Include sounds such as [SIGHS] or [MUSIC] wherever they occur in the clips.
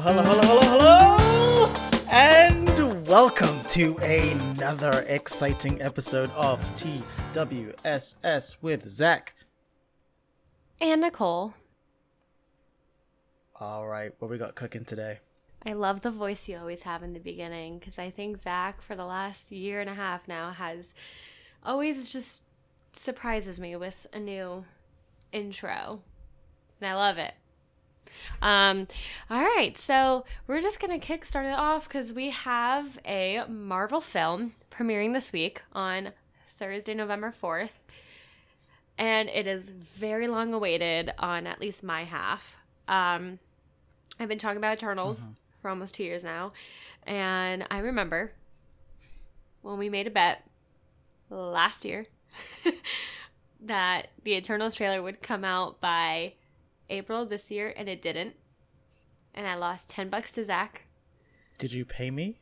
hello, hello, hello, hello, hello, and welcome to another exciting episode of TWSS with Zach. And Nicole. All right, what we got cooking today? I love the voice you always have in the beginning because I think Zach, for the last year and a half now, has always just surprises me with a new intro. And I love it. Um, all right, so we're just gonna kick start it off because we have a Marvel film premiering this week on Thursday, November fourth, and it is very long awaited on at least my half. Um, I've been talking about Eternals Mm-hmm. for almost two years now, and I remember when we made a bet last year [LAUGHS] that the Eternals trailer would come out by April this year, and it didn't. And I lost 10 bucks to Zach. Did you pay me?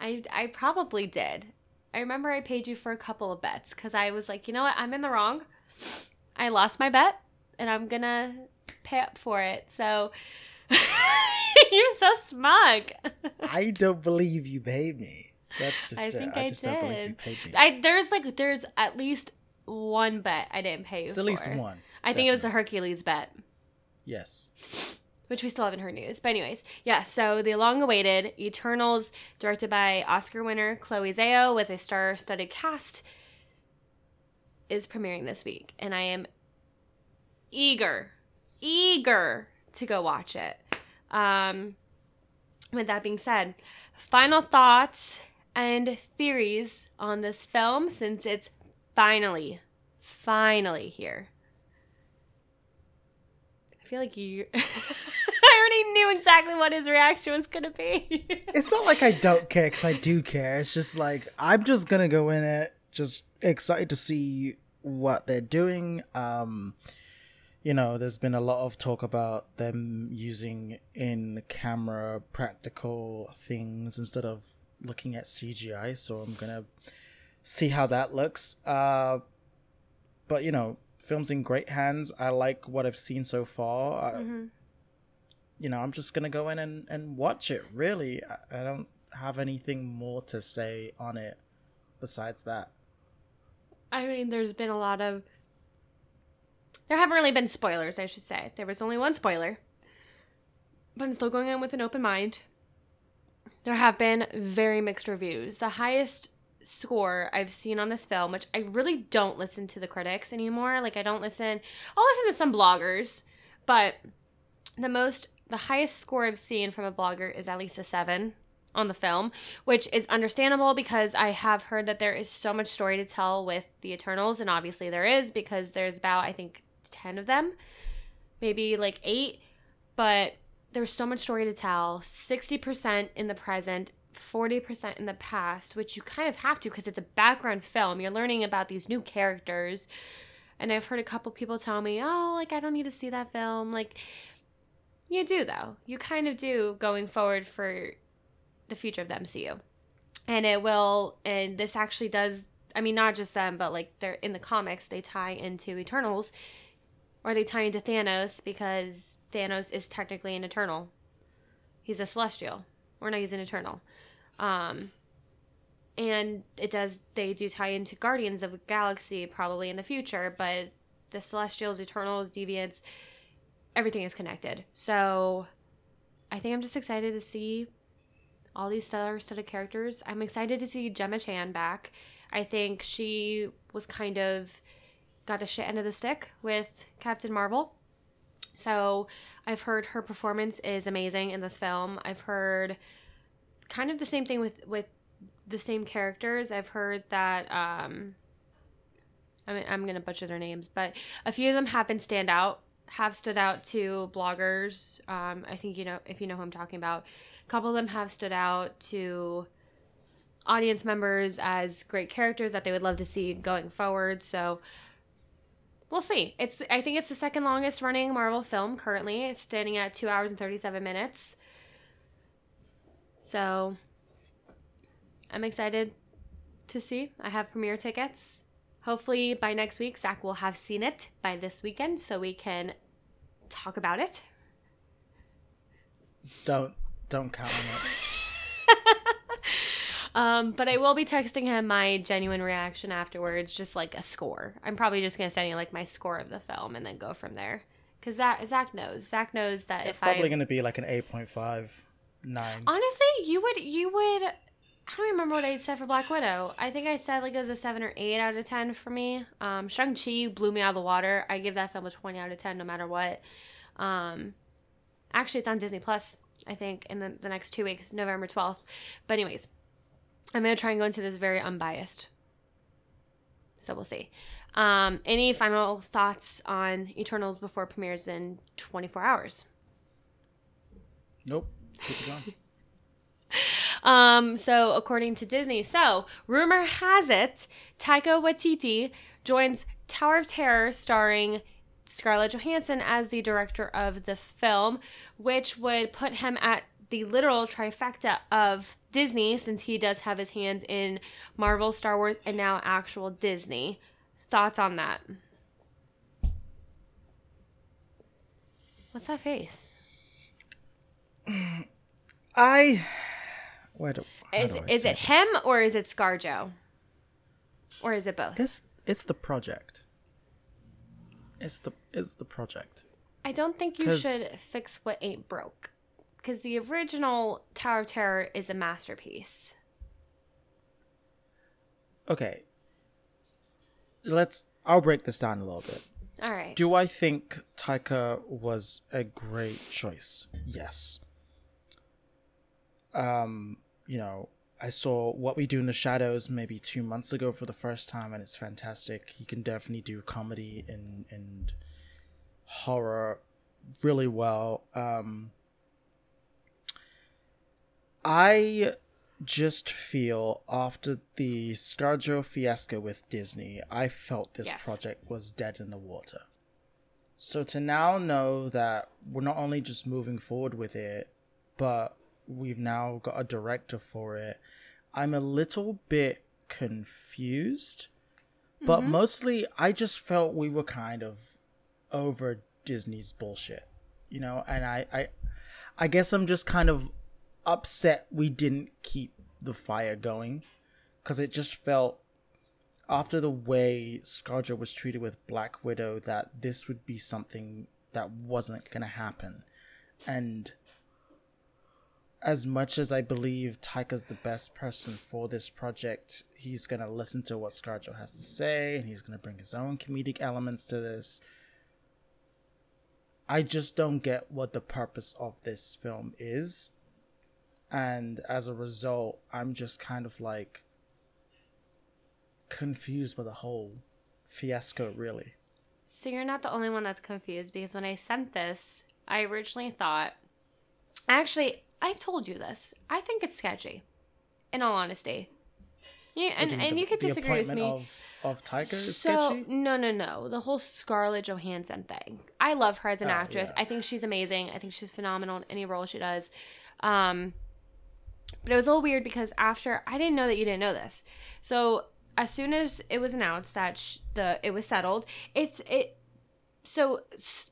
I, I probably did. I remember I paid you for a couple of bets because I was like, you know what? I'm in the wrong. I lost my bet, and I'm going to pay up for it. So [LAUGHS] you're so smug. I don't believe you paid me. That's [LAUGHS] just I think I I just don't believe you did. paid me. I there's like there's at least one bet I didn't pay you It's at least one. I think it was the. Hercules bet. Yes. which we still haven't heard news. But anyways, yeah. So the long-awaited Eternals, directed by Oscar winner Chloe Zhao, with a star-studded cast, is premiering this week, and I am eager, eager to go watch it. Um, with that being said, final thoughts and theories on this film since it's finally, finally here. I feel like you. [LAUGHS] I already knew exactly what his reaction was gonna be. [LAUGHS] It's not like I don't care because I do care. It's just like I'm just gonna go in it, just excited to see what they're doing. Um, you know, there's been a lot of talk about them using in camera practical things instead of looking at CGI. So I'm gonna see how that looks. Uh, but you know, film's in great hands. I like what I've seen so far. I, Mhm. you know, I'm just gonna go in and, and watch it. Really, I, I don't have anything more to say on it besides that. I mean, there's been a lot of. There haven't really been spoilers, I should say. There was only one spoiler. But I'm still going in with an open mind. There have been very mixed reviews. The highest score I've seen on this film, which I really don't listen to the critics anymore. Like, I don't listen. I'll listen to some bloggers, but the most. The highest score I've seen from a blogger is at least a seven on the film, which is understandable because I have heard that there is so much story to tell with the Eternals, and obviously there is because there's about I think ten of them, maybe like eight, but there's so much story to tell. Sixty percent in the present, forty percent in the past, which you kind of have to because it's a background film. You're learning about these new characters, and I've heard a couple people tell me, "Oh, like I don't need to see that film." Like you do though. You kind of do going forward for the future of the MCU. And it will and this actually does I mean not just them, but like they're in the comics they tie into Eternals or they tie into Thanos because Thanos is technically an Eternal. He's a celestial. Or no, he's an Eternal. Um and it does they do tie into Guardians of the Galaxy probably in the future, but the Celestials, Eternals, Deviants, everything is connected. So I think I'm just excited to see all these stellar studded characters. I'm excited to see Gemma Chan back. I think she was kind of got the shit end of the stick with Captain Marvel. So I've heard her performance is amazing in this film. I've heard kind of the same thing with with the same characters. I've heard that um I mean, I'm gonna butcher their names, but a few of them have been stand out, have stood out to bloggers. Um, I think you know if you know who I'm talking about. A couple of them have stood out to audience members as great characters that they would love to see going forward. So we'll see. It's I think it's the second longest running Marvel film currently. Standing at two hours and thirty seven minutes. So I'm excited to see. I have premiere tickets. Hopefully by next week, Zach will have seen it by this weekend so we can talk about it. Don't Don't count on it. [LAUGHS] Um, but I will be texting him my genuine reaction afterwards, just like a score. I'm probably just gonna send you like my score of the film and then go from there. Cause Zach, Zach knows. Zach knows that It's if probably I going to be like an 8.5, 9. honestly, you would you would. I don't remember what I said for Black Widow. I think I said like it was a seven or eight out of ten for me. Um, Shang Chi blew me out of the water. I give that film a twenty out of ten, no matter what. Um, actually, it's on Disney Plus. I think in the, the next two weeks, November twelfth. But anyways, I'm gonna try and go into this very unbiased. So we'll see. Um, any final thoughts on Eternals before it premieres in 24 hours? Nope. Keep it going. [LAUGHS] Um, so according to Disney, so rumor has it Taika Waititi joins Tower of Terror starring Scarlett Johansson as the director of the film, which would put him at the literal trifecta of Disney since he does have his hands in Marvel, Star Wars, and now actual Disney. Thoughts on that? What's that face? I. Where do, Is do I is it him or is it ScarJo? Or is it both? It's it's the project. It's the it's the project. I don't think you should fix what ain't broke. Because the original Tower of Terror is a masterpiece. Okay. Let's. I'll break this down a little bit. All right. Do I think Taika was a great choice? Yes. Um, you know, I saw What We Do in the Shadows maybe two months ago for the first time, and it's fantastic. He can definitely do comedy and and horror really well. Um, I just feel after the ScarJo fiasco with Disney, I felt this Yes. project was dead in the water. So to now know that we're not only just moving forward with it, but we've now got a director for it, I'm a little bit confused. But mm-hmm. mostly, I just felt we were kind of over Disney's bullshit, you know. And I, I, I guess I'm just kind of upset we didn't keep the fire going, because it just felt after the way ScarJo was treated with Black Widow that this would be something that wasn't gonna happen, and as much as I believe Taika's the best person for this project, he's gonna listen to what ScarJo has to say, and he's gonna bring his own comedic elements to this. I just don't get what the purpose of this film is, and as a result, I'm just kind of like confused by the whole fiasco, really. So you're not the only one that's confused because when I sent this, I originally thought. Actually, I told you this. I think it's sketchy. In all honesty. Yeah, and, mean, and the- you could disagree with me. Of, of is so sketchy. no no no the whole scarlett johansson thing i love her as an Oh, actress yeah. i think she's amazing i think she's phenomenal in any role she does um but it was a little weird because after i didn't know that you didn't know this so as soon as it was announced that sh- the it was settled it's it so s-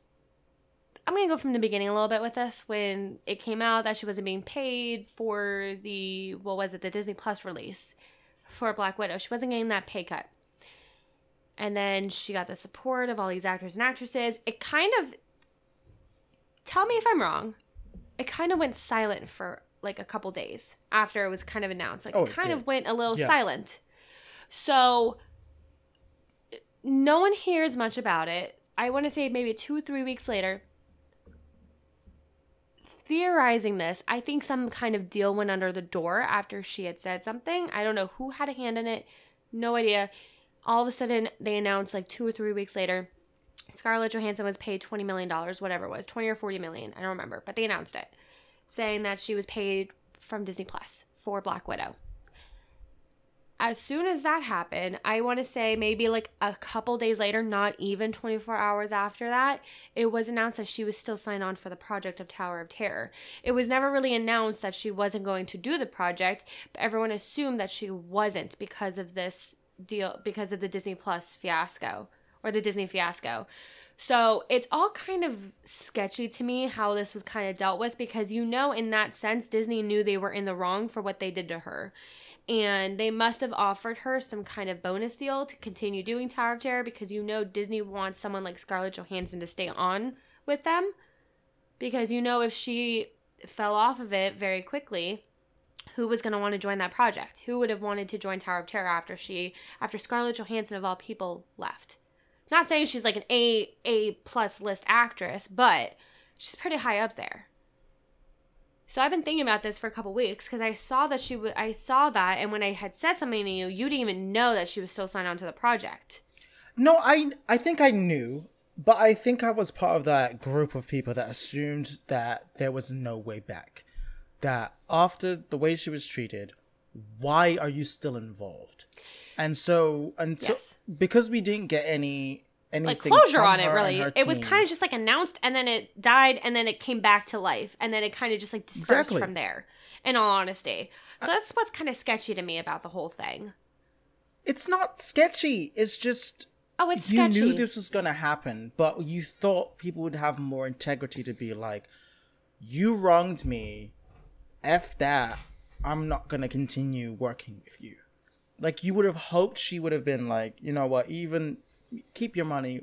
i'm gonna go from the beginning a little bit with this when it came out that she wasn't being paid for the what was it the disney plus release for black widow she wasn't getting that pay cut and then she got the support of all these actors and actresses. It kind of tell me if I'm wrong. It kind of went silent for like a couple days after it was kind of announced. Like Oh, it it kind of went a little Yeah. silent. So no one hears much about it. I want to say maybe 2 or 3 weeks later theorizing this, I think some kind of deal went under the door after she had said something. I don't know who had a hand in it. No idea. All of a sudden, they announced like two or three weeks later, Scarlett Johansson was paid $20 million, whatever it was, 20 or 40 million. I don't remember, but they announced it, saying that she was paid from Disney Plus for Black Widow. As soon as that happened, I want to say maybe like a couple days later, not even 24 hours after that, it was announced that she was still signed on for the project of Tower of Terror. It was never really announced that she wasn't going to do the project, but everyone assumed that she wasn't because of this deal, because of the Disney Plus fiasco or the Disney fiasco. So it's all kind of sketchy to me how this was kind of dealt with because you know, in that sense, Disney knew they were in the wrong for what they did to her. And they must have offered her some kind of bonus deal to continue doing Tower of Terror because you know Disney wants someone like Scarlett Johansson to stay on with them. Because you know, if she fell off of it very quickly, who was going to want to join that project? Who would have wanted to join Tower of Terror after she, after Scarlett Johansson of all people left? Not saying she's like an A A plus list actress, but she's pretty high up there. So I've been thinking about this for a couple weeks because I saw that she would. I saw that, and when I had said something to you, you didn't even know that she was still signed on to the project. No, I I think I knew, but I think I was part of that group of people that assumed that there was no way back. That after the way she was treated, why are you still involved? And so until Yes. because we didn't get any like closure on it really it was kind of just like announced and then it died and then it came back to life and then it kind of just like dispersed Exactly. from there in all honesty so that's what's kind of sketchy to me about the whole thing it's not sketchy. It's just oh it's you sketchy knew this was gonna happen, but you thought people would have more integrity to be like, you wronged me, f that. I'm not gonna continue working with you. Like you would have hoped she would have been like, you know what, even keep your money.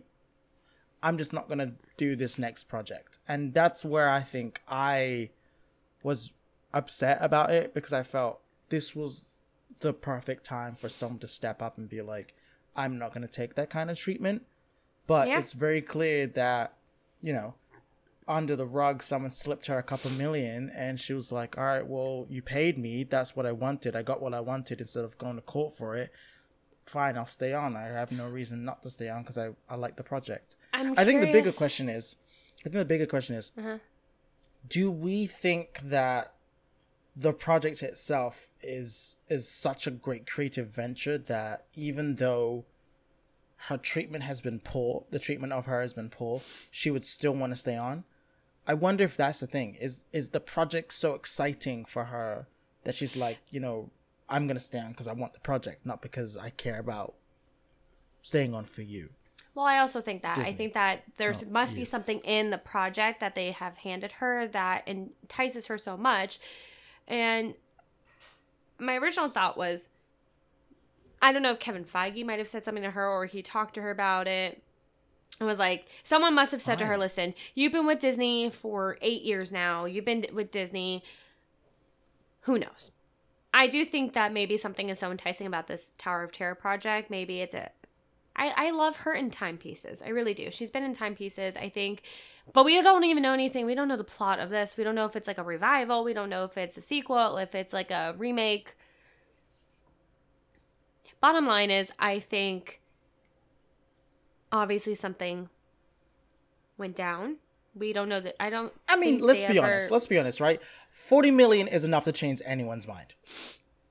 I'm just not gonna do this next project, and that's where I think I was upset about it because I felt this was the perfect time for someone to step up and be like, I'm not going to take that kind of treatment. But Yeah. it's very clear that, you know, under the rug, someone slipped her a couple million and she was like, all right, well, you paid me. That's what I wanted. I got what I wanted instead of going to court for it. Fine, I'll stay on. I have no reason not to stay on because I, I like the project. I'm I think the bigger question is, I think the bigger question is, Uh-huh. do we think that the project itself is is such a great creative venture that even though her treatment has been poor, the treatment of her has been poor, she would still want to stay on. I wonder if that's the thing. Is is the project so exciting for her that she's like, you know, I'm gonna stay on because I want the project, not because I care about staying on for you. Well, I also think that. I think that there Oh, must be something in the project that they have handed her that entices her so much. And my original thought was I don't know if Kevin Feige might have said something to her or he talked to her about it. It was like someone must have said to her? "Listen, you've been with Disney for 8 years now. You've been with Disney who knows?" I do think that maybe something is so enticing about this Tower of Terror project. Maybe it's a I, I love her in timepieces. I really do. She's been in timepieces, I think. But we don't even know anything. We don't know the plot of this. We don't know if it's like a revival. We don't know if it's a sequel, if it's like a remake. Bottom line is, I think obviously something went down. We don't know that. I don't. I mean, let's be ever- honest. Let's be honest, right? Forty million is enough to change anyone's mind.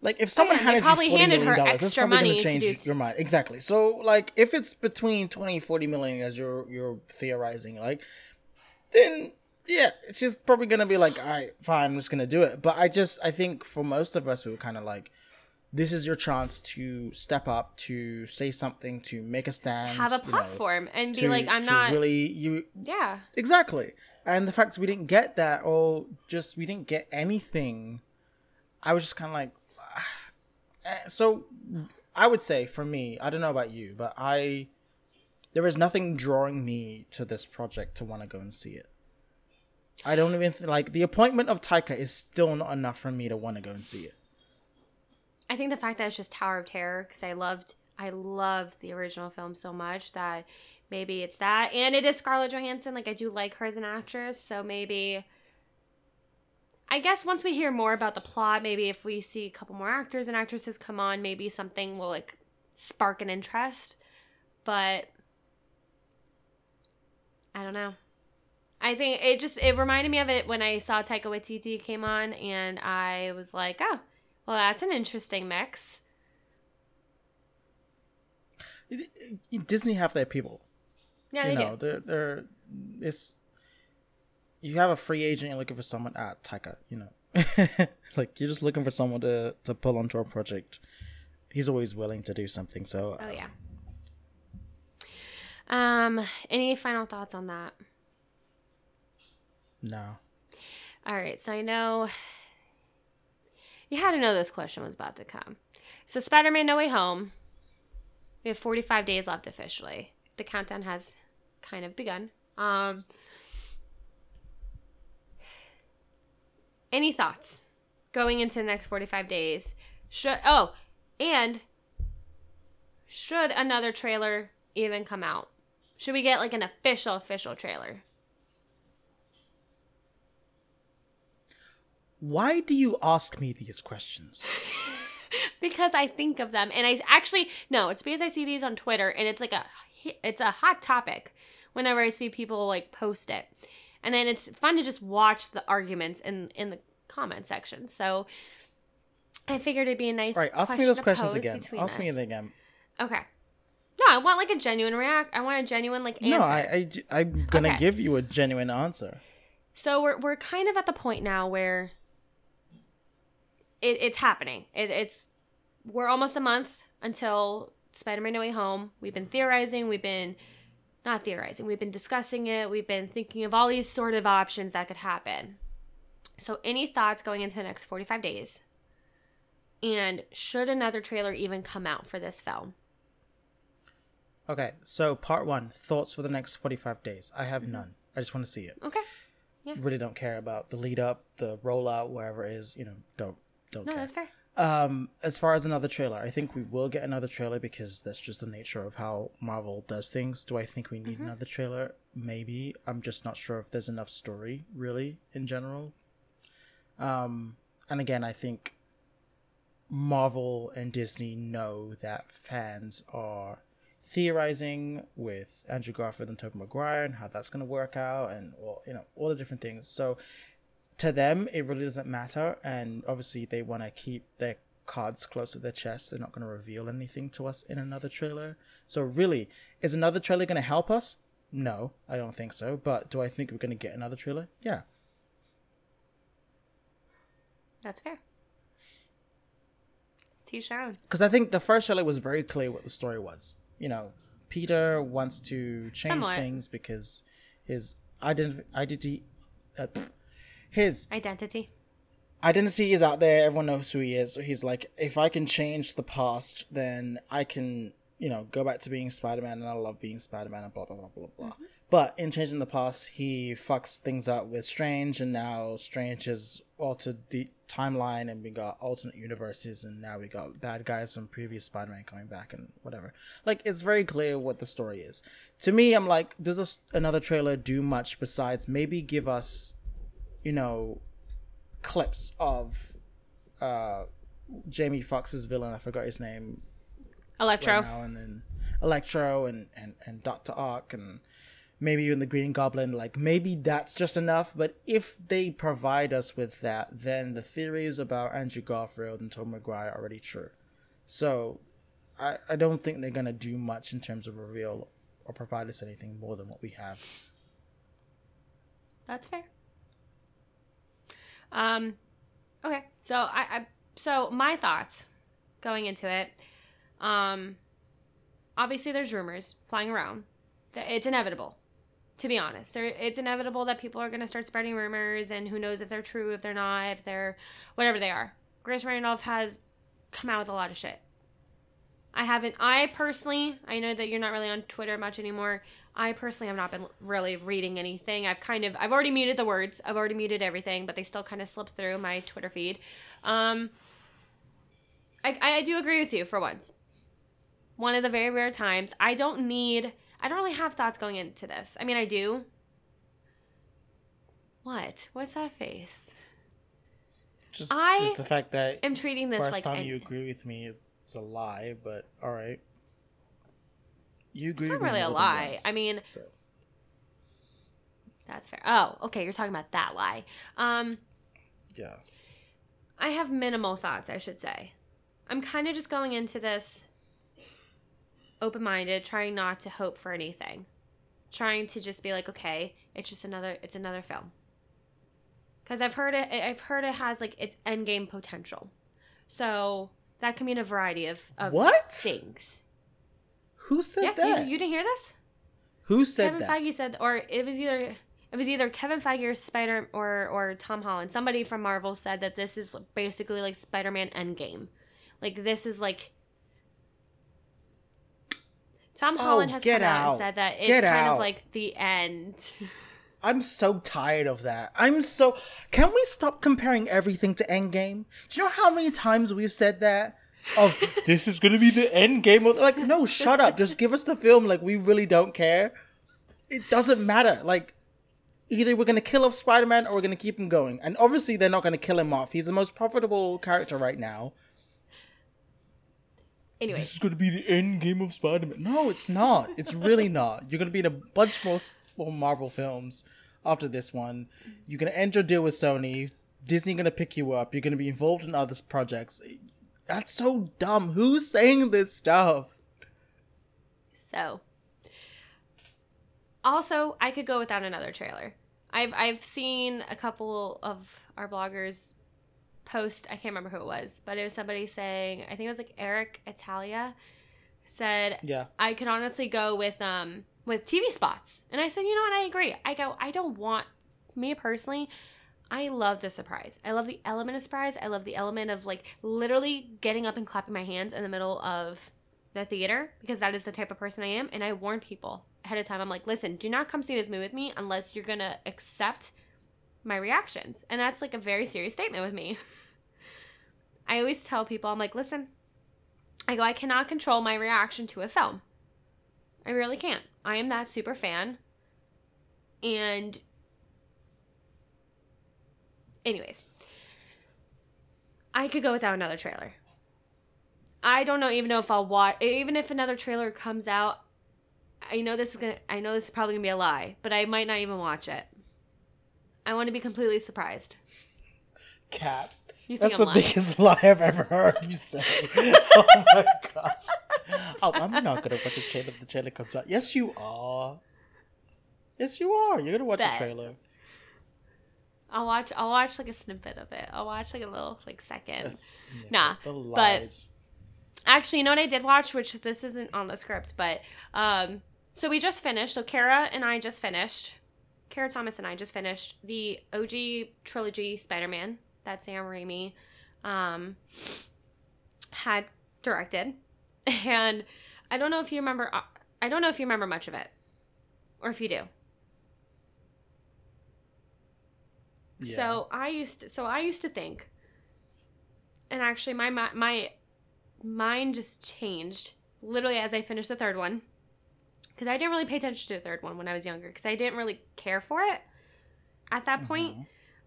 Like if oh, someone Oh, yeah, handed you forty handed million dollars, extra probably going to to change your mind. Exactly. So like if it's between 20 40 million as you're you're theorizing, like then yeah, she's probably gonna be like, all right, fine, I'm just gonna do it. But I just I think for most of us we were kind of like, this is your chance to step up, to say something, to make a stand, have a you know, platform and be to- like, I'm not. really you yeah. Exactly. And the fact we didn't get that or just we didn't get anything, I was just kind of like, [SIGHS] eh. so I would say for me, I don't know about you, but I, there is nothing drawing me to this project to want to go and see it. I don't even th- like the appointment of Taika is still not enough for me to want to go and see it. I think the fact that it's just Tower of Terror because I loved I loved the original film so much that maybe it's that. And it is Scarlett Johansson like I do like her as an actress so maybe I guess once we hear more about the plot maybe if we see a couple more actors and actresses come on maybe something will like spark an interest. But I don't know. I think it just it reminded me of it when I saw Taika Waititi came on and I was like oh well, that's an interesting mix. Disney have their people. Yeah, you they know, do. they're they're it's you have a free agent, you're looking for someone at Taika, you know. [LAUGHS] like you're just looking for someone to to pull onto a project. He's always willing to do something, so Oh yeah. Um, any final thoughts on that? No. All right, so I know you had to know this question was about to come. So, Spider Man No Way Home, we have 45 days left officially. The countdown has kind of begun. Um, any thoughts going into the next 45 days? Should, oh, and should another trailer even come out? Should we get like an official, official trailer? Why do you ask me these questions? [LAUGHS] because I think of them, and I actually no, it's because I see these on Twitter, and it's like a it's a hot topic whenever I see people like post it, and then it's fun to just watch the arguments in in the comment section. So I figured it'd be a nice. All right, ask me those questions again. Ask us. me them again. Okay. No, I want like a genuine react. I want a genuine like answer. No, I, I I'm gonna Okay. give you a genuine answer. So we're we're kind of at the point now where it, it's happening. It, it's we're almost a month until Spider-Man: No Way Home. We've been theorizing. We've been not theorizing. We've been discussing it. We've been thinking of all these sort of options that could happen. So, any thoughts going into the next forty-five days? And should another trailer even come out for this film? Okay, so part one thoughts for the next 45 days. I have mm-hmm. none. I just want to see it. Okay. Yeah. Really don't care about the lead up, the rollout, wherever it is. You know, don't don't No, care. that's fair. Um, as far as another trailer, I think we will get another trailer because that's just the nature of how Marvel does things. Do I think we need another trailer? Maybe. I'm just not sure if there's enough story, really, in general. Um, and again, I think Marvel and Disney know that fans are theorizing with Andrew Garfield and Tobey Maguire and how that's going to work out and all you know all the different things. So to them, it really doesn't matter, and obviously they want to keep their cards close to their chest. They're not going to reveal anything to us in another trailer. So really, is another trailer going to help us? No, I don't think so. But do I think we're going to get another trailer? Yeah. That's fair. It's T. Sharon. because I think the first trailer was very clear what the story was. You know, Peter wants to change Somewhat. things because his identity, identity, uh, pff, his Identity. identity is out there. Everyone knows who he is. So he's like, if I can change the past, then I can, you know, go back to being Spider Man, and I love being Spider Man, and blah blah blah blah blah. Mm-hmm. But in changing the past, he fucks things up with Strange, and now Strange has altered the timeline, and we got alternate universes, and now we got bad guys from previous Spider Man coming back, and whatever. Like, it's very clear what the story is. To me, I'm like, does this another trailer do much besides maybe give us, you know, clips of uh Jamie Foxx's villain, I forgot his name Electro. right now, and then Electro and, and, and Doctor Ock and maybe even the Green Goblin, like maybe that's just enough. But if they provide us with that, then the theories about Andrew Garfield and Tom Maguire are already true. So I, I don't think they're gonna do much in terms of reveal or provide us anything more than what we have. That's fair. Um, okay. So I, I so my thoughts going into it. Um, obviously there's rumors flying around. That It's inevitable. To be honest, there it's inevitable that people are going to start spreading rumors, and who knows if they're true, if they're not, if they're whatever they are. Grace Randolph has come out with a lot of shit. I haven't. I personally, I know that you're not really on Twitter much anymore. I personally have not been really reading anything. I've kind of, I've already muted the words. I've already muted everything, but they still kind of slip through my Twitter feed. Um, I, I do agree with you for once. One of the very rare times I don't need. I don't really have thoughts going into this. I mean, I do. What? What's that face? Just, I just the fact that I'm treating this first like time an- you agree with me is a lie, but all right. You agree It's not really a lie. once, I mean, so. that's fair. Oh, okay. You're talking about that lie. Um, Yeah. I have minimal thoughts, I should say. I'm kind of just going into this open minded, trying not to hope for anything. Trying to just be like, okay, it's just another it's another film. Cuz I've heard it I've heard it has like its end game potential. So, that can mean a variety of, of What? things. Who said Yeah, that? you, you didn't hear this? Who said Kevin that? Feige said, or it was either it was either Kevin Feige or Spider or or Tom Holland. Somebody from Marvel said that this is basically like Spider-Man Endgame. Like this is like Tom Oh, Holland has come out, out. and said that it's Get kind out. of like the end. [LAUGHS] I'm so tired of that. I'm so. Can we stop comparing everything to Endgame? Do you know how many times we've said that? Of this is gonna be the end game. Of, like, no, shut up. Just give us the film. Like, we really don't care. It doesn't matter. Like, either we're gonna kill off Spider-Man or we're gonna keep him going. And obviously, they're not gonna kill him off. He's the most profitable character right now. anyway, This is gonna be the end game of Spider-Man. No, it's not. It's really [LAUGHS] not. You're gonna be in a bunch more, more Marvel films after this one. You're gonna end your deal with Sony. Disney gonna pick you up. You're gonna be involved in other projects. That's so dumb. Who's saying this stuff? So, also, I could go without another trailer. I've I've seen a couple of our bloggers post. I can't remember who it was, but it was somebody saying I think it was like Eric Italia said Yeah. I could honestly go with um with TV spots, and I said you know what I agree. I go I don't want me personally. I love the surprise. I love the element of surprise. I love the element of like literally getting up and clapping my hands in the middle of the theater because that is the type of person I am. And I warn people ahead of time. I'm like, listen, do not come see this movie with me unless you're gonna accept my reactions. And that's like a very serious statement with me. [LAUGHS] I always tell people, I'm like, listen, I go, I cannot control my reaction to a film. I really can't. I am that super fan. And anyways, I could go without another trailer. I don't know even know if I'll watch even if another trailer comes out. I know this is gonna I know this is probably gonna be a lie, but I might not even watch it. I want to be completely surprised. Think That's I'm the lying? biggest [LAUGHS] lie I've ever heard you say. [LAUGHS] oh my gosh. Oh, I'm not gonna watch the trailer if the trailer comes out. Yes, you are. Yes, you are. You're gonna watch Bet. the trailer. I'll watch I'll watch like a snippet of it. I'll watch like a little like second. Nah, but- Actually, you know what I did watch, which this isn't on the script, but um, so we just finished. So Kara and I just finished. Kara Thomas and I just finished the OG trilogy Spider-Man that Sam Raimi um, had directed, [LAUGHS] and I don't know if you remember. uh, I don't know if you remember much of it, or if you do. Yeah. So I used to, so I used to think, and actually my my mind just changed literally as I finished the third one, because I didn't really pay attention to the third one when I was younger, because I didn't really care for it at that point.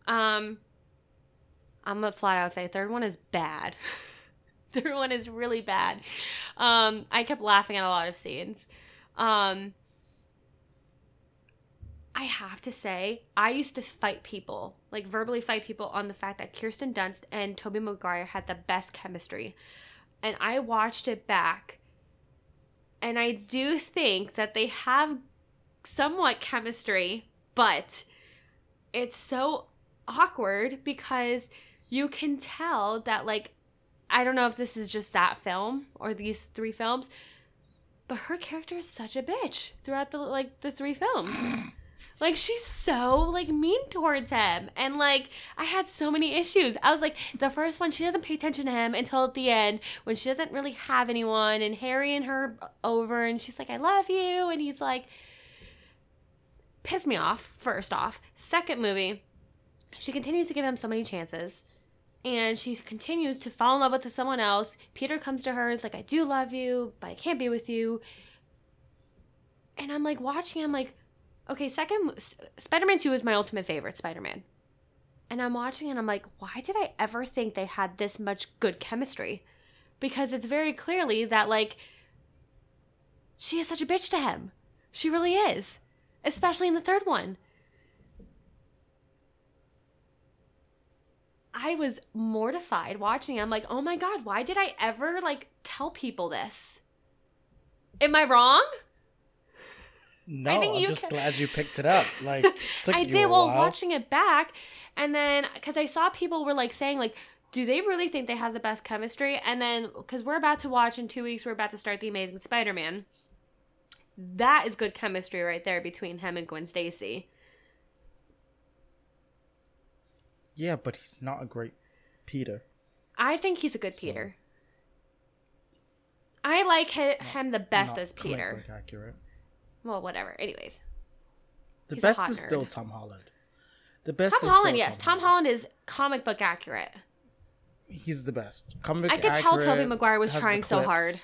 Mhm. Um, I'm gonna flat out say third one is bad. [LAUGHS] third one is really bad. Um, I kept laughing at a lot of scenes. Um, I have to say, I used to fight people, like verbally fight people on the fact that Kirsten Dunst and Tobey Maguire had the best chemistry. And I watched it back, and I do think that they have somewhat chemistry, but it's so awkward because you can tell that, like, I don't know if this is just that film or these three films, but her character is such a bitch throughout the like the three films. [LAUGHS] Like she's so like mean towards him. And like I had so many issues. I was like the first one she doesn't pay attention to him until at the end when she doesn't really have anyone and Harry and her over and she's like I love you and he's like piss me off first off. Second movie she continues to give him so many chances and she continues to fall in love with someone else. Peter comes to her and is like I do love you, but I can't be with you. And I'm like watching I'm like okay, second Spider Man 2 is my ultimate favorite Spider Man. And I'm watching and I'm like, why did I ever think they had this much good chemistry? Because it's very clearly that, like, she is such a bitch to him. She really is. Especially in the third one. I was mortified watching. I'm like, oh my god, why did I ever, like, tell people this? Am I wrong? No, I'm you just can- glad you picked it up. [LAUGHS] Like, took I did a well while. watching it back, and then because I saw people were like saying like, do they really think they have the best chemistry? And then because we're about to watch in two weeks, we're about to start the Amazing Spider-Man. that is good chemistry right there between him and Gwen Stacy. Yeah, but he's not a great Peter. I think he's a good So- Peter. I like hi- him the best as Peter. accurate. Well, whatever. Anyways, The best is still. Tom Holland. The best. Tom Holland, yes, Tom Holland is comic book accurate. He's the best. Comic I could tell Tobey Maguire was trying so hard.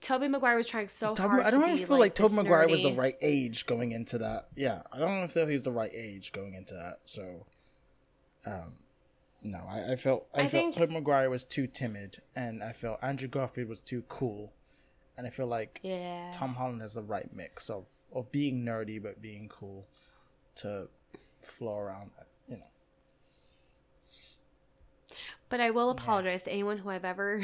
Tobey Maguire was trying so Tobey- hard. I don't even feel like, Tobey this Maguire was the right age going into that. Yeah, I don't feel he's the right age going into that. So, um, no, I, I felt I, I felt think- Tobey Maguire was too timid, and I felt Andrew Garfield was too cool, and I feel like Yeah. Tom Holland has the right mix of of being nerdy but being cool to flow around. You know, But I will apologize to anyone who I've ever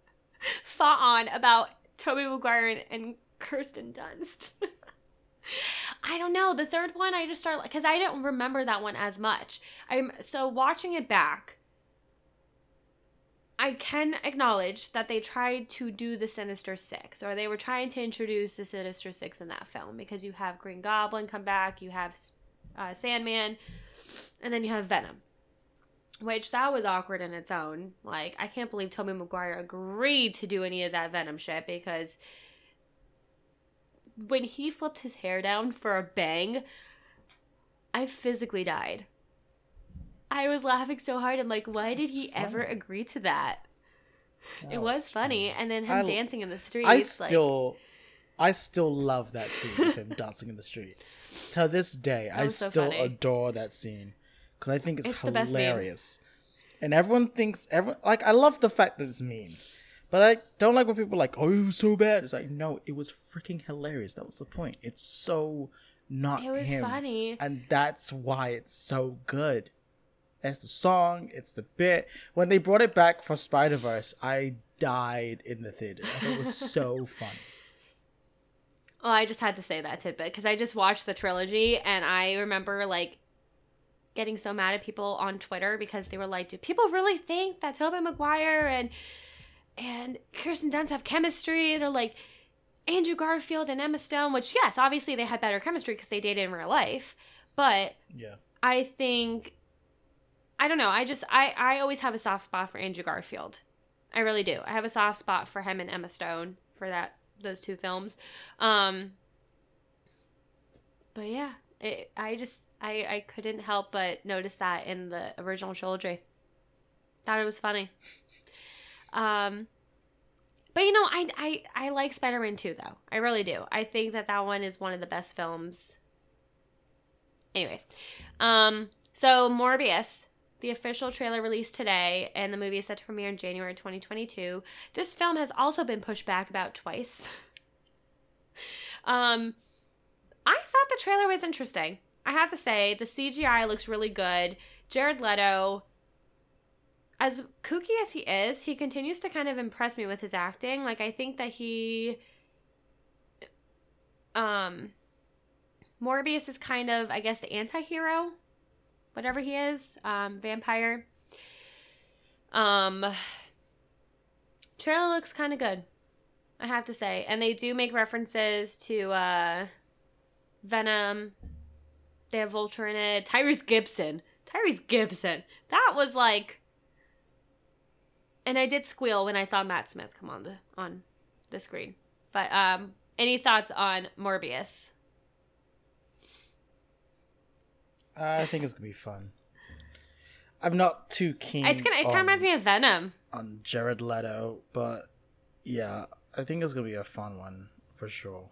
[LAUGHS] fought on about Tobey Maguire and, and Kirsten Dunst. [LAUGHS] I don't know. The third one, I just started because I didn't remember that one as much. I'm so watching it back. I can acknowledge that they tried to do the Sinister Six, or they were trying to introduce the Sinister Six in that film because you have Green Goblin come back, you have uh, Sandman, and then you have Venom which that was awkward in its own. Like, I can't believe Tobey Maguire agreed to do any of that Venom shit because when he flipped his hair down for a bang, I physically died. I was laughing so hard. I'm like, why did he ever agree to that? it That was funny. And then him I- dancing in the street. I like, still, I still love that scene of him [LAUGHS] dancing in the street. To this day, I so still funny. adore that scene because I think it's, It's the best meme. hilarious. And everyone thinks everyone like I love the fact that it's memed, but I don't like when people are like, "Oh, it was so bad." It's like, no, it was freaking hilarious. That was the point. It's so not It was him, funny. and that's why it's so good. It's the song, it's the bit. When they brought it back for Spider Verse, I died in the theater. I thought it was so [LAUGHS] funny. Well, I just had to say that tidbit because I just watched the trilogy and I remember like getting so mad at people on Twitter because they were like, "Do people really think that Tobey Maguire and and Kirsten Dunst have chemistry?" They're like Andrew Garfield and Emma Stone, which yes, obviously they had better chemistry because they dated in real life, but Yeah. I think I don't know. I just I I always have a soft spot for Andrew Garfield. I really do. I have a soft spot for him and Emma Stone for that those two films. Um But yeah, it, I just I I couldn't help but notice that in the original trilogy. Thought it was funny. Um but you know, I I I like Spider-Man 2 though. I really do. I think that that one is one of the best films Anyways, um, so Morbius, the official trailer released today, and the movie is set to premiere in January 2022. This film has also been pushed back about twice. [LAUGHS] um, I thought the trailer was interesting. I have to say, the CGI looks really good. Jared Leto, as kooky as he is, he continues to kind of impress me with his acting. Like, I think that he, um, Morbius is kind of, I guess, the anti-hero, whatever he is, um, vampire. Um, trailer looks kind of good, I have to say, and they do make references to uh, Venom. They have Vulture in it. Tyrese Gibson, Tyrese Gibson. That was like, and I did squeal when I saw Matt Smith come on the on the screen. But um, any thoughts on Morbius? I think it's gonna be fun. I'm not too keen. It's gonna. It kind of reminds me of Venom. on Jared Leto, but yeah, I think it's gonna be a fun one for sure.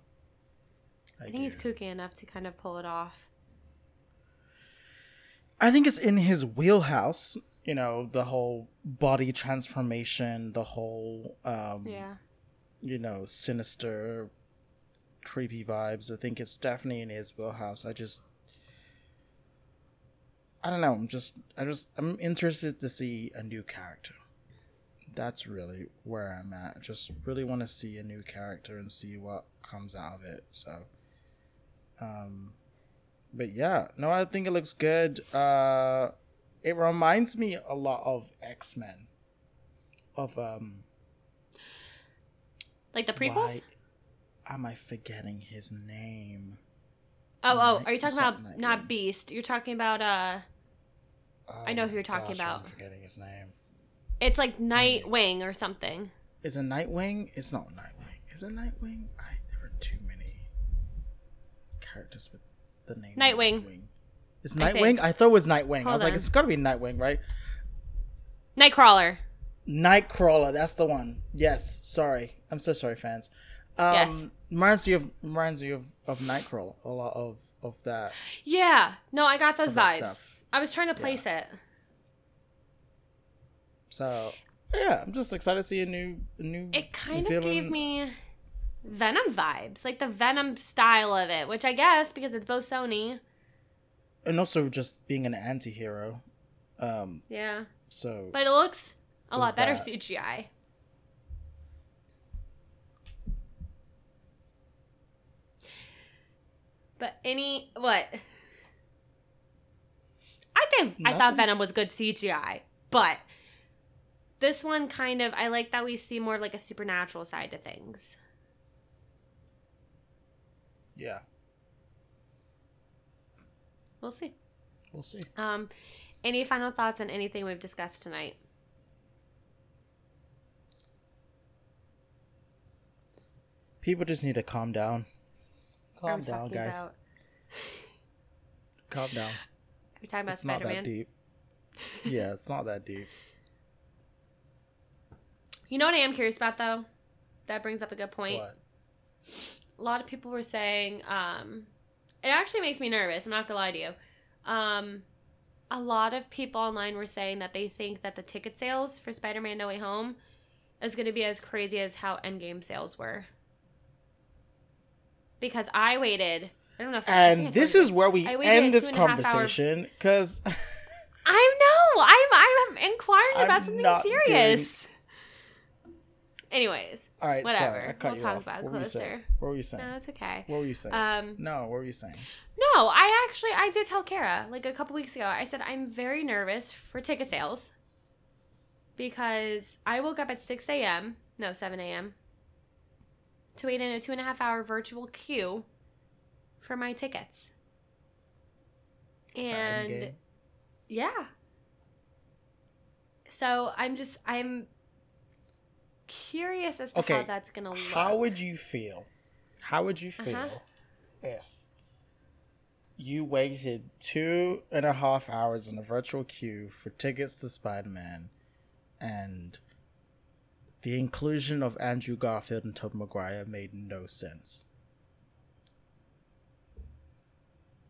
I think he's kooky enough to kind of pull it off. I think it's in his wheelhouse. You know, the whole body transformation, the whole, um, Yeah. you know, sinister, creepy vibes. I think it's definitely in his wheelhouse. I just, I don't know. I'm just, I just, I'm interested to see a new character. That's really where I'm at. Just really want to see a new character and see what comes out of it. So, um, but yeah, no, I think it looks good. Uh, it reminds me a lot of X Men. Of um, Like the prequels. why- am I forgetting his name? Oh, oh, are you talking about not Beast? You're talking about uh I know Oh who you're talking gosh, I'm about. forgetting his name. it's like Nightwing or something. Is it Nightwing? It's not Nightwing. Is it Nightwing? I there are too many characters with the name Nightwing. Nightwing. It's Nightwing. think. I, thought it was Nightwing. I Hold was like, it's got to be Nightwing, right? Nightcrawler. Nightcrawler. That's the one. Yes. Sorry. I'm so sorry, fans. Um, Yes. Reminds you of reminds you of of Nightcrawler. A lot of of that. Yeah. No, I got those vibes. Stuff. I was trying to place it. So yeah, I'm just excited to see a new a new. It kind of villain. gave me Venom vibes, like the Venom style of it, which I guess because it's both Sony. and also just being an anti-hero. Um. Yeah. So But it looks a lot better that? CGI. But any what? I think I thought Venom was good CGI, but this one kind of I like that we see more like a supernatural side to things. yeah, We'll see. we'll see. Um, any final thoughts on anything we've discussed tonight? People just need to calm down. Are Calm we down, guys. About, Calm down. [LAUGHS] are we talking about It's not Spider that Man? deep. Yeah, it's not that deep. [LAUGHS] You know what I am curious about though? That brings up a good point. What? A lot of people were saying, um, it actually makes me nervous. I'm not gonna lie to you. Um, a lot of people online were saying that they think that the ticket sales for Spider-Man: No Way Home is gonna be as crazy as how Endgame sales were. Because I waited. I don't know. If I I And this is where we end this two and a half hour- conversation because [LAUGHS] I know. I'm I'm inquiring I'm about something serious. Anyways, all right, Whatever. sorry, We'll talk off. about it what closer. What were you saying? no, it's okay. what were you saying? Um, no, what were you saying? no, I actually I did tell Kara like a couple weeks ago. I said I'm very nervous for ticket sales because I woke up at six a.m. No, seven a.m. to wait in a two and a half hour virtual queue for my tickets. And yeah. So I'm just I'm curious as to how that's gonna look. How would you feel? How would you feel Uh-huh. if you waited two and a half hours in a virtual queue for tickets to Spider Man and the inclusion of Andrew Garfield and Tobey Maguire made no sense?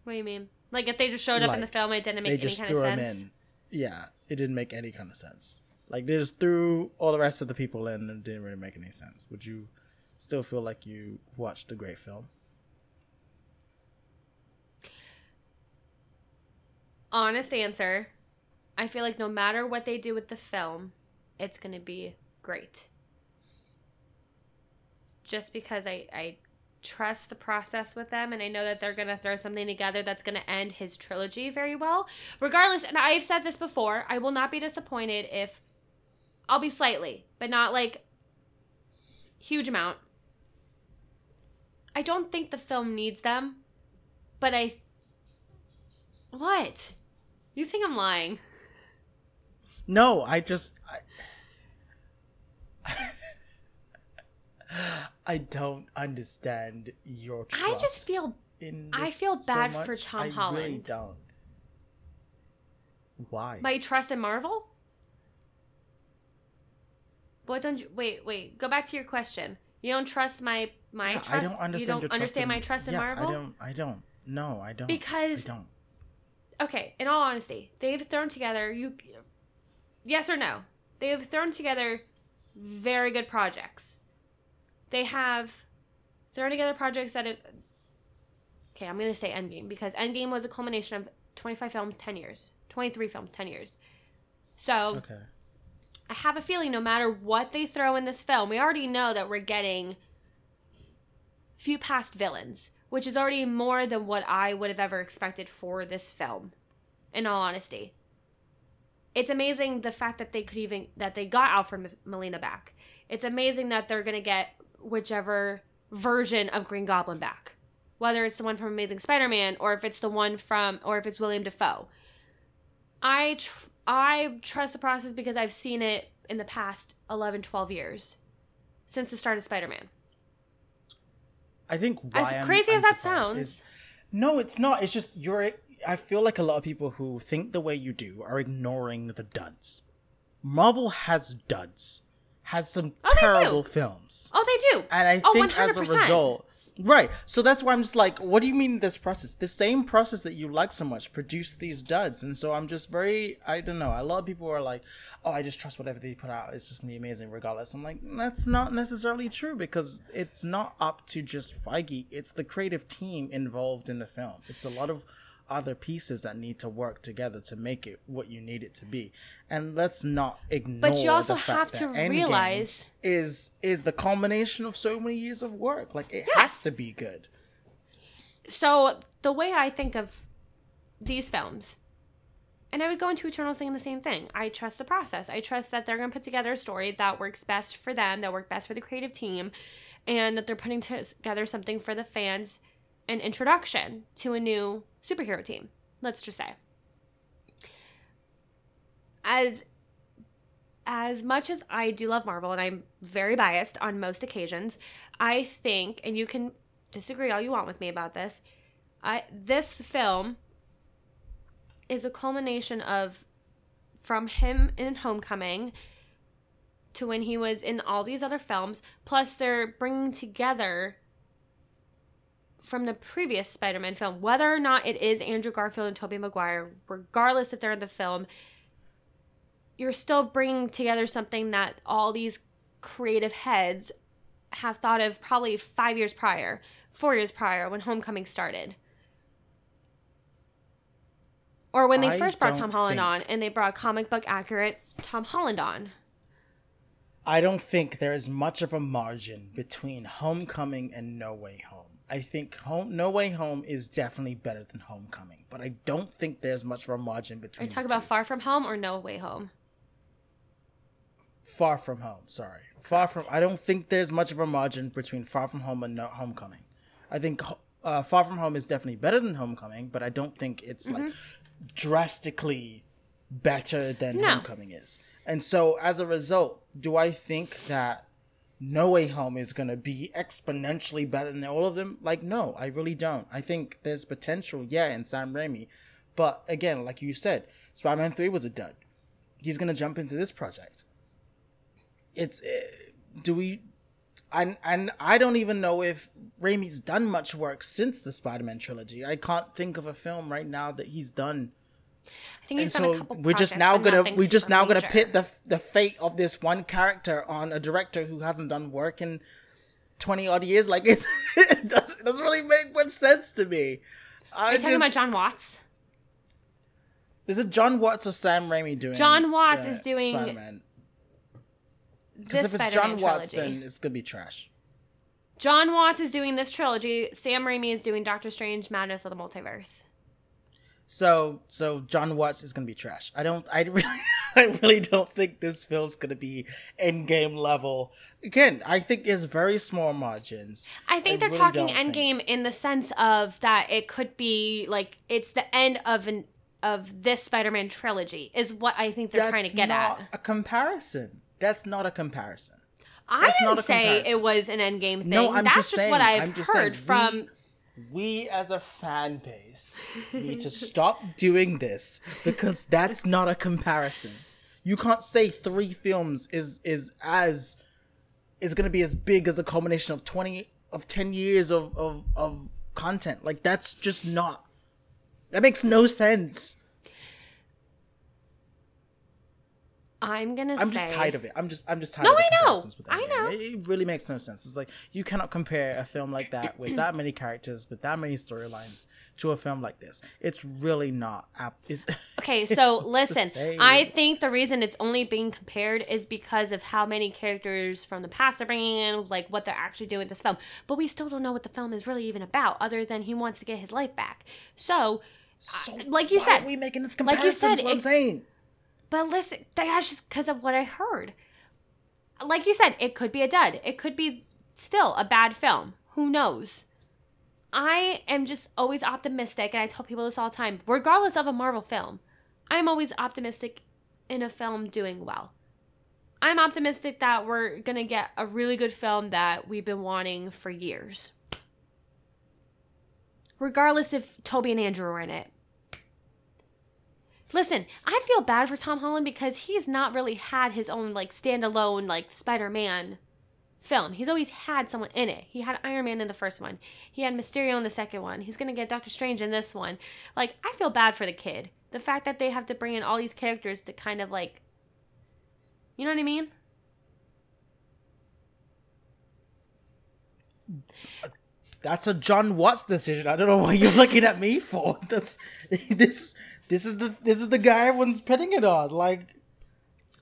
What do you mean? Like if they just showed up in the film, it didn't make any kind of sense. in. Yeah, it didn't make any kind of sense. Like they just threw all the rest of the people in and it didn't really make any sense. Would you still feel like you watched a great film? Honest answer. I feel like no matter what they do with the film, it's gonna be great. Just because I, I trust the process with them and I know that they're gonna throw something together that's gonna end his trilogy very well. Regardless, and I've said this before, I will not be disappointed if I'll be slightly, but not like huge amount. I don't think the film needs them, but I what? You think I'm lying? No, I just I, I don't understand your trust. I just feel in I feel so bad for much. Tom I Really don't. Why? my trust in Marvel. What don't you wait? Wait, go back to your question. You don't trust my my Yeah, trust. I don't understand. you don't trust understand in, my trust in yeah, Marvel. I don't. I don't. No, I don't. Because- I don't. okay, in all honesty, they've thrown together you yes or no. They have thrown together very good projects. They have thrown together projects that it, Okay, I'm going to say Endgame because Endgame was a culmination of 25 films, 10 years. 23 films, 10 years. So, Okay. I have a feeling no matter what they throw in this film, we already know that we're getting few past villains, which is already more than what I would have ever expected for this film. In all honesty, it's amazing the fact that they could even that they got Alfred Molina back. It's amazing that they're gonna get whichever version of Green Goblin back. Whether it's the one from Amazing Spider-Man or if it's the one from or if it's William Dafoe. I tr- I trust the process because I've seen it in the past 11 12 years since the start of Spider-Man. I think why As I'm- crazy I'm as that sounds, is- no, it's not. It's just you're. I feel like a lot of people who think the way you do are ignoring the duds. Marvel has duds, has some Oh, terrible films, oh they do. and I oh, think as a result, right. So that's why I'm just like, what do you mean this process? The same process that you like so much produced these duds, and so I'm just very. I don't know. A lot of people are like, oh, I just trust whatever they put out. It's just gonna be amazing regardless. I'm like, that's not necessarily true because it's not up to just Feige. It's the creative team involved in the film. It's a lot of other pieces that need to work together to make it what you need it to be. And let's not ignore. But you also have to Endgame realize- is is the culmination of so many years of work. Like it Yes. has to be good. So the way I think of these films, and I would go into Eternal saying the same thing. I trust the process. I trust that they're going to put together a story that works best for them, that work best for the creative team, and that they're putting together something for the fans, an introduction to a new superhero team. Let's just say. As as much as I do love Marvel and I'm very biased on most occasions, I think, and you can disagree all you want with me about this, I this film is a culmination of from him in Homecoming to when he was in all these other films. Plus, they're bringing together from the previous Spider-Man film, whether or not it is Andrew Garfield and Tobey Maguire, regardless if they're in the film, you're still bringing together something that all these creative heads have thought of probably five years prior, four years prior when Homecoming started. Or when they I first brought Tom Holland think- on and they brought comic book accurate Tom Holland on. I don't think there is much of a margin between Homecoming and No Way Home. I think home, No Way Home is definitely better than Homecoming, but I don't think there's much of a margin Are between. you talking about. Far From Home or No Way Home? Far From Home? Sorry, Far From. I don't think there's much of a margin between Far From Home and no, Homecoming. I think uh, Far From Home is definitely better than Homecoming, but I don't think it's like drastically better than No. Homecoming is. And so, as a result, do I think that No Way Home is going to be exponentially better than all of them? Like, no, I really don't. I think there's potential, yeah, in Sam Raimi. But again, like you said, Spider Man 3 was a dud. He's going to jump into this project. It's. Uh, do we. And, and I don't even know if Raimi's done much work since the Spider Man trilogy. I can't think of a film right now that he's done I think and he's done a so couple we're just now gonna we're just now gonna pit the the fate of this one character on a director who hasn't done work in 20 odd years like it's, [LAUGHS] it doesn't, it doesn't really make much sense to me I Are you talking about Jon Watts? is it Jon Watts or Sam Raimi doing Jon Watts is doing Spider-Man because if it's Spider-Man Jon Watts trilogy. then it's gonna be trash Jon Watts is doing this trilogy. Sam Raimi is doing Doctor Strange: Madness of the Multiverse. So so Jon Watts is gonna be trash I don't I [LAUGHS] really I really don't think this film's gonna be end game level again I think it's very small margins I think they're really talking think- Endgame in the sense of that it could be like it's the end of an of this Spider-Man trilogy is what I think they're trying to get not at. a comparison. That's not a comparison. I that's not didn't a say comparison. it was an Endgame thing. No, I'm That's just just saying. what I've heard saying, from. We, as a fan base need to stop doing this because that's not a comparison. You can't say three films is is as is going to be as big as the culmination of twenty of ten years of of of content. Like that's just not. That makes no sense. I'm gonna I'm say. just tired of it. I'm just I'm just tired No, of the I know. with I know. It, it really makes no sense. It's like you cannot compare a film like that with that many characters, with that many storylines, to a film like this. It's really not. Ap- it's, [LAUGHS] Okay, so listen. I think the reason it's only being compared is because of how many characters from the past are bringing in, like what they're actually doing with this film. But we still don't know what the film is really even about, other than he wants to get his life back. So, so like you why said- are we making this comparison? like you said, is what I'm it- saying. But listen, that's just because of what I heard. Like you said, it could be a dud. It could be still a bad film. Who knows? I am just always optimistic, and I tell people this all the time, regardless of a Marvel film. I'm always optimistic in a film doing well. I'm optimistic that we're going to get a really good film that we've been wanting for years. Regardless if Tobey and Andrew are in it. Listen, I feel bad for Tom Holland because he's not really had his own like standalone like Spider-Man film. He's always had someone in it. He had Iron Man in the first one. He had Mysterio in the second one. He's going to get Doctor Strange in this one. Like I feel bad for the kid. The fact that they have to bring in all these characters to kind of like you know what I mean? That's a Jon Watts decision. I don't know what you're looking at me for. [LAUGHS] That's this. This is the this is the guy everyone's putting it on. Like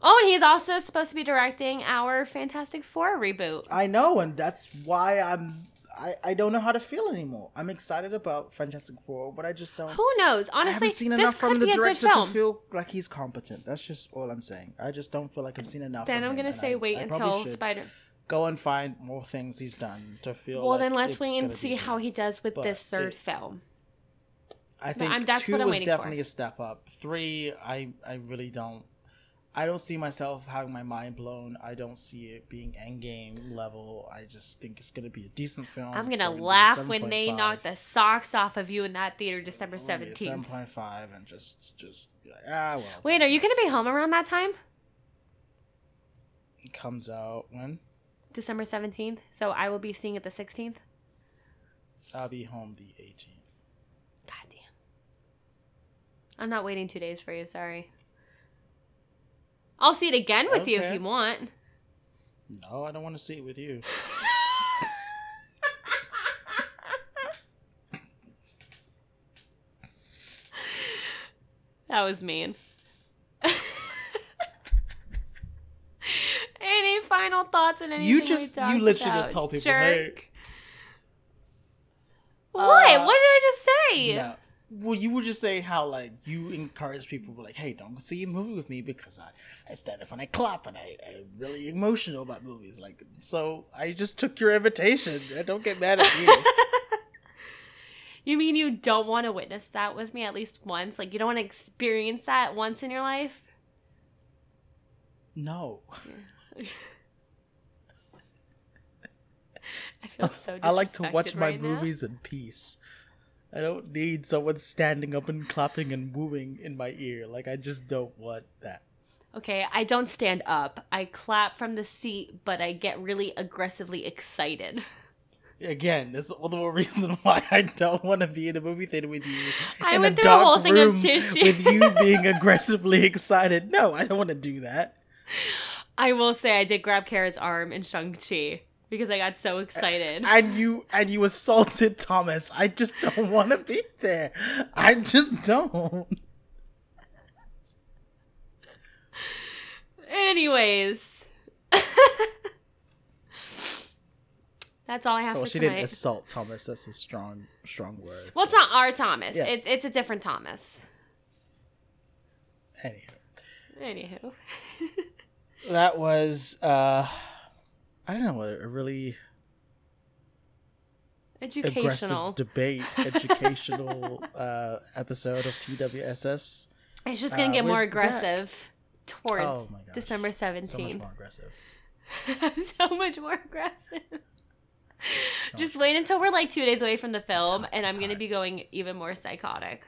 Oh, and he's also supposed to be directing our Fantastic Four reboot. I know, and that's why I'm. I, I don't know how to feel anymore. I'm excited about Fantastic Four, but I just don't. Who knows? Honestly, I haven't seen enough from the be a good director to feel like he's competent. That's just all I'm saying. I just don't feel like I've seen enough. then I'm gonna say I- wait I until Spider. Go and find more things he's done to feel. Well, like then let's wait and see how he does with But this third it- film. I think I'm- that's two what I'm was waiting for. definitely a step up. Three, I I really don't. I don't see myself having my mind blown. I don't see it being endgame level. I just think it's gonna be a decent film. I'm be a laugh when they knock the socks off of you in that theater December It's gonna be a 17th. 7.5 and just just like, ah well. Wait, are you gonna be home around that time? It comes out when December 17th. So I will be seeing it the 16th. I'll be home the 18th. God damn. I'm not waiting two days for you. Sorry. I'll see it again with you if you want. No, I don't want to see it with you. [LAUGHS] That was mean. [LAUGHS] Any final thoughts on anything? You just- you literally just told people, jerk? hey. What? Uh, what did I just say? No. Well, you were just saying how like you encourage people to be like, hey, don't see a movie with me because I, I stand up and I clap and I, I'm really emotional about movies. Like, so I just took your invitation. Don't get mad at me. [LAUGHS] You mean you don't want to witness that with me at least once? Like you don't want to experience that once in your life? no, [LAUGHS] I feel so. [LAUGHS] I like to watch disrespected my right now. movies in peace. I don't need someone standing up and clapping and wooing in my ear. Like, I just don't want that. Okay, I don't stand up. I clap from the seat, but I get really aggressively excited. Again, that's all the more reason why I don't want to be in a movie theater with you. I in went a through a dark whole thing of room tissue. with you [LAUGHS] being aggressively excited. No, I don't want to do that. I will say I did grab Kara's arm in Shang-Chi because I got so excited. And you and you assaulted Thomas. I just don't want to be there. I just don't. Anyways. [LAUGHS] That's all I have to say. Well, she tonight. didn't assault Thomas. That's a strong, strong word. well, it's not our Thomas. Yes. It's it's a different Thomas. Anywho, Anywho. [LAUGHS] that was uh, I don't know, a really Educational. aggressive debate, [LAUGHS] educational uh episode of TWSS. It's just gonna uh, get more with Zach. aggressive towards Oh. December So much 17th. more aggressive. [LAUGHS] so much more aggressive. Just wait until we're like two days away from the film, and I'm gonna be going even more psychotic.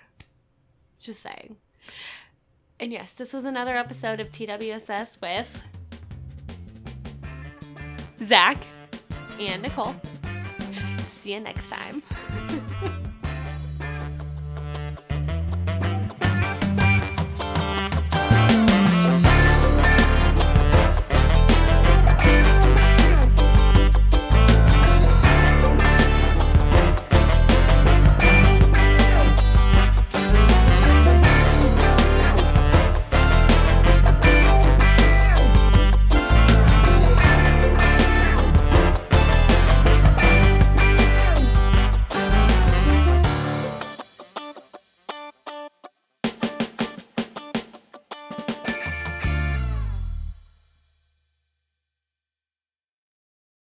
Just saying. And yes, this was another episode of TWSS with Zach and Nicole. See you next time. [LAUGHS]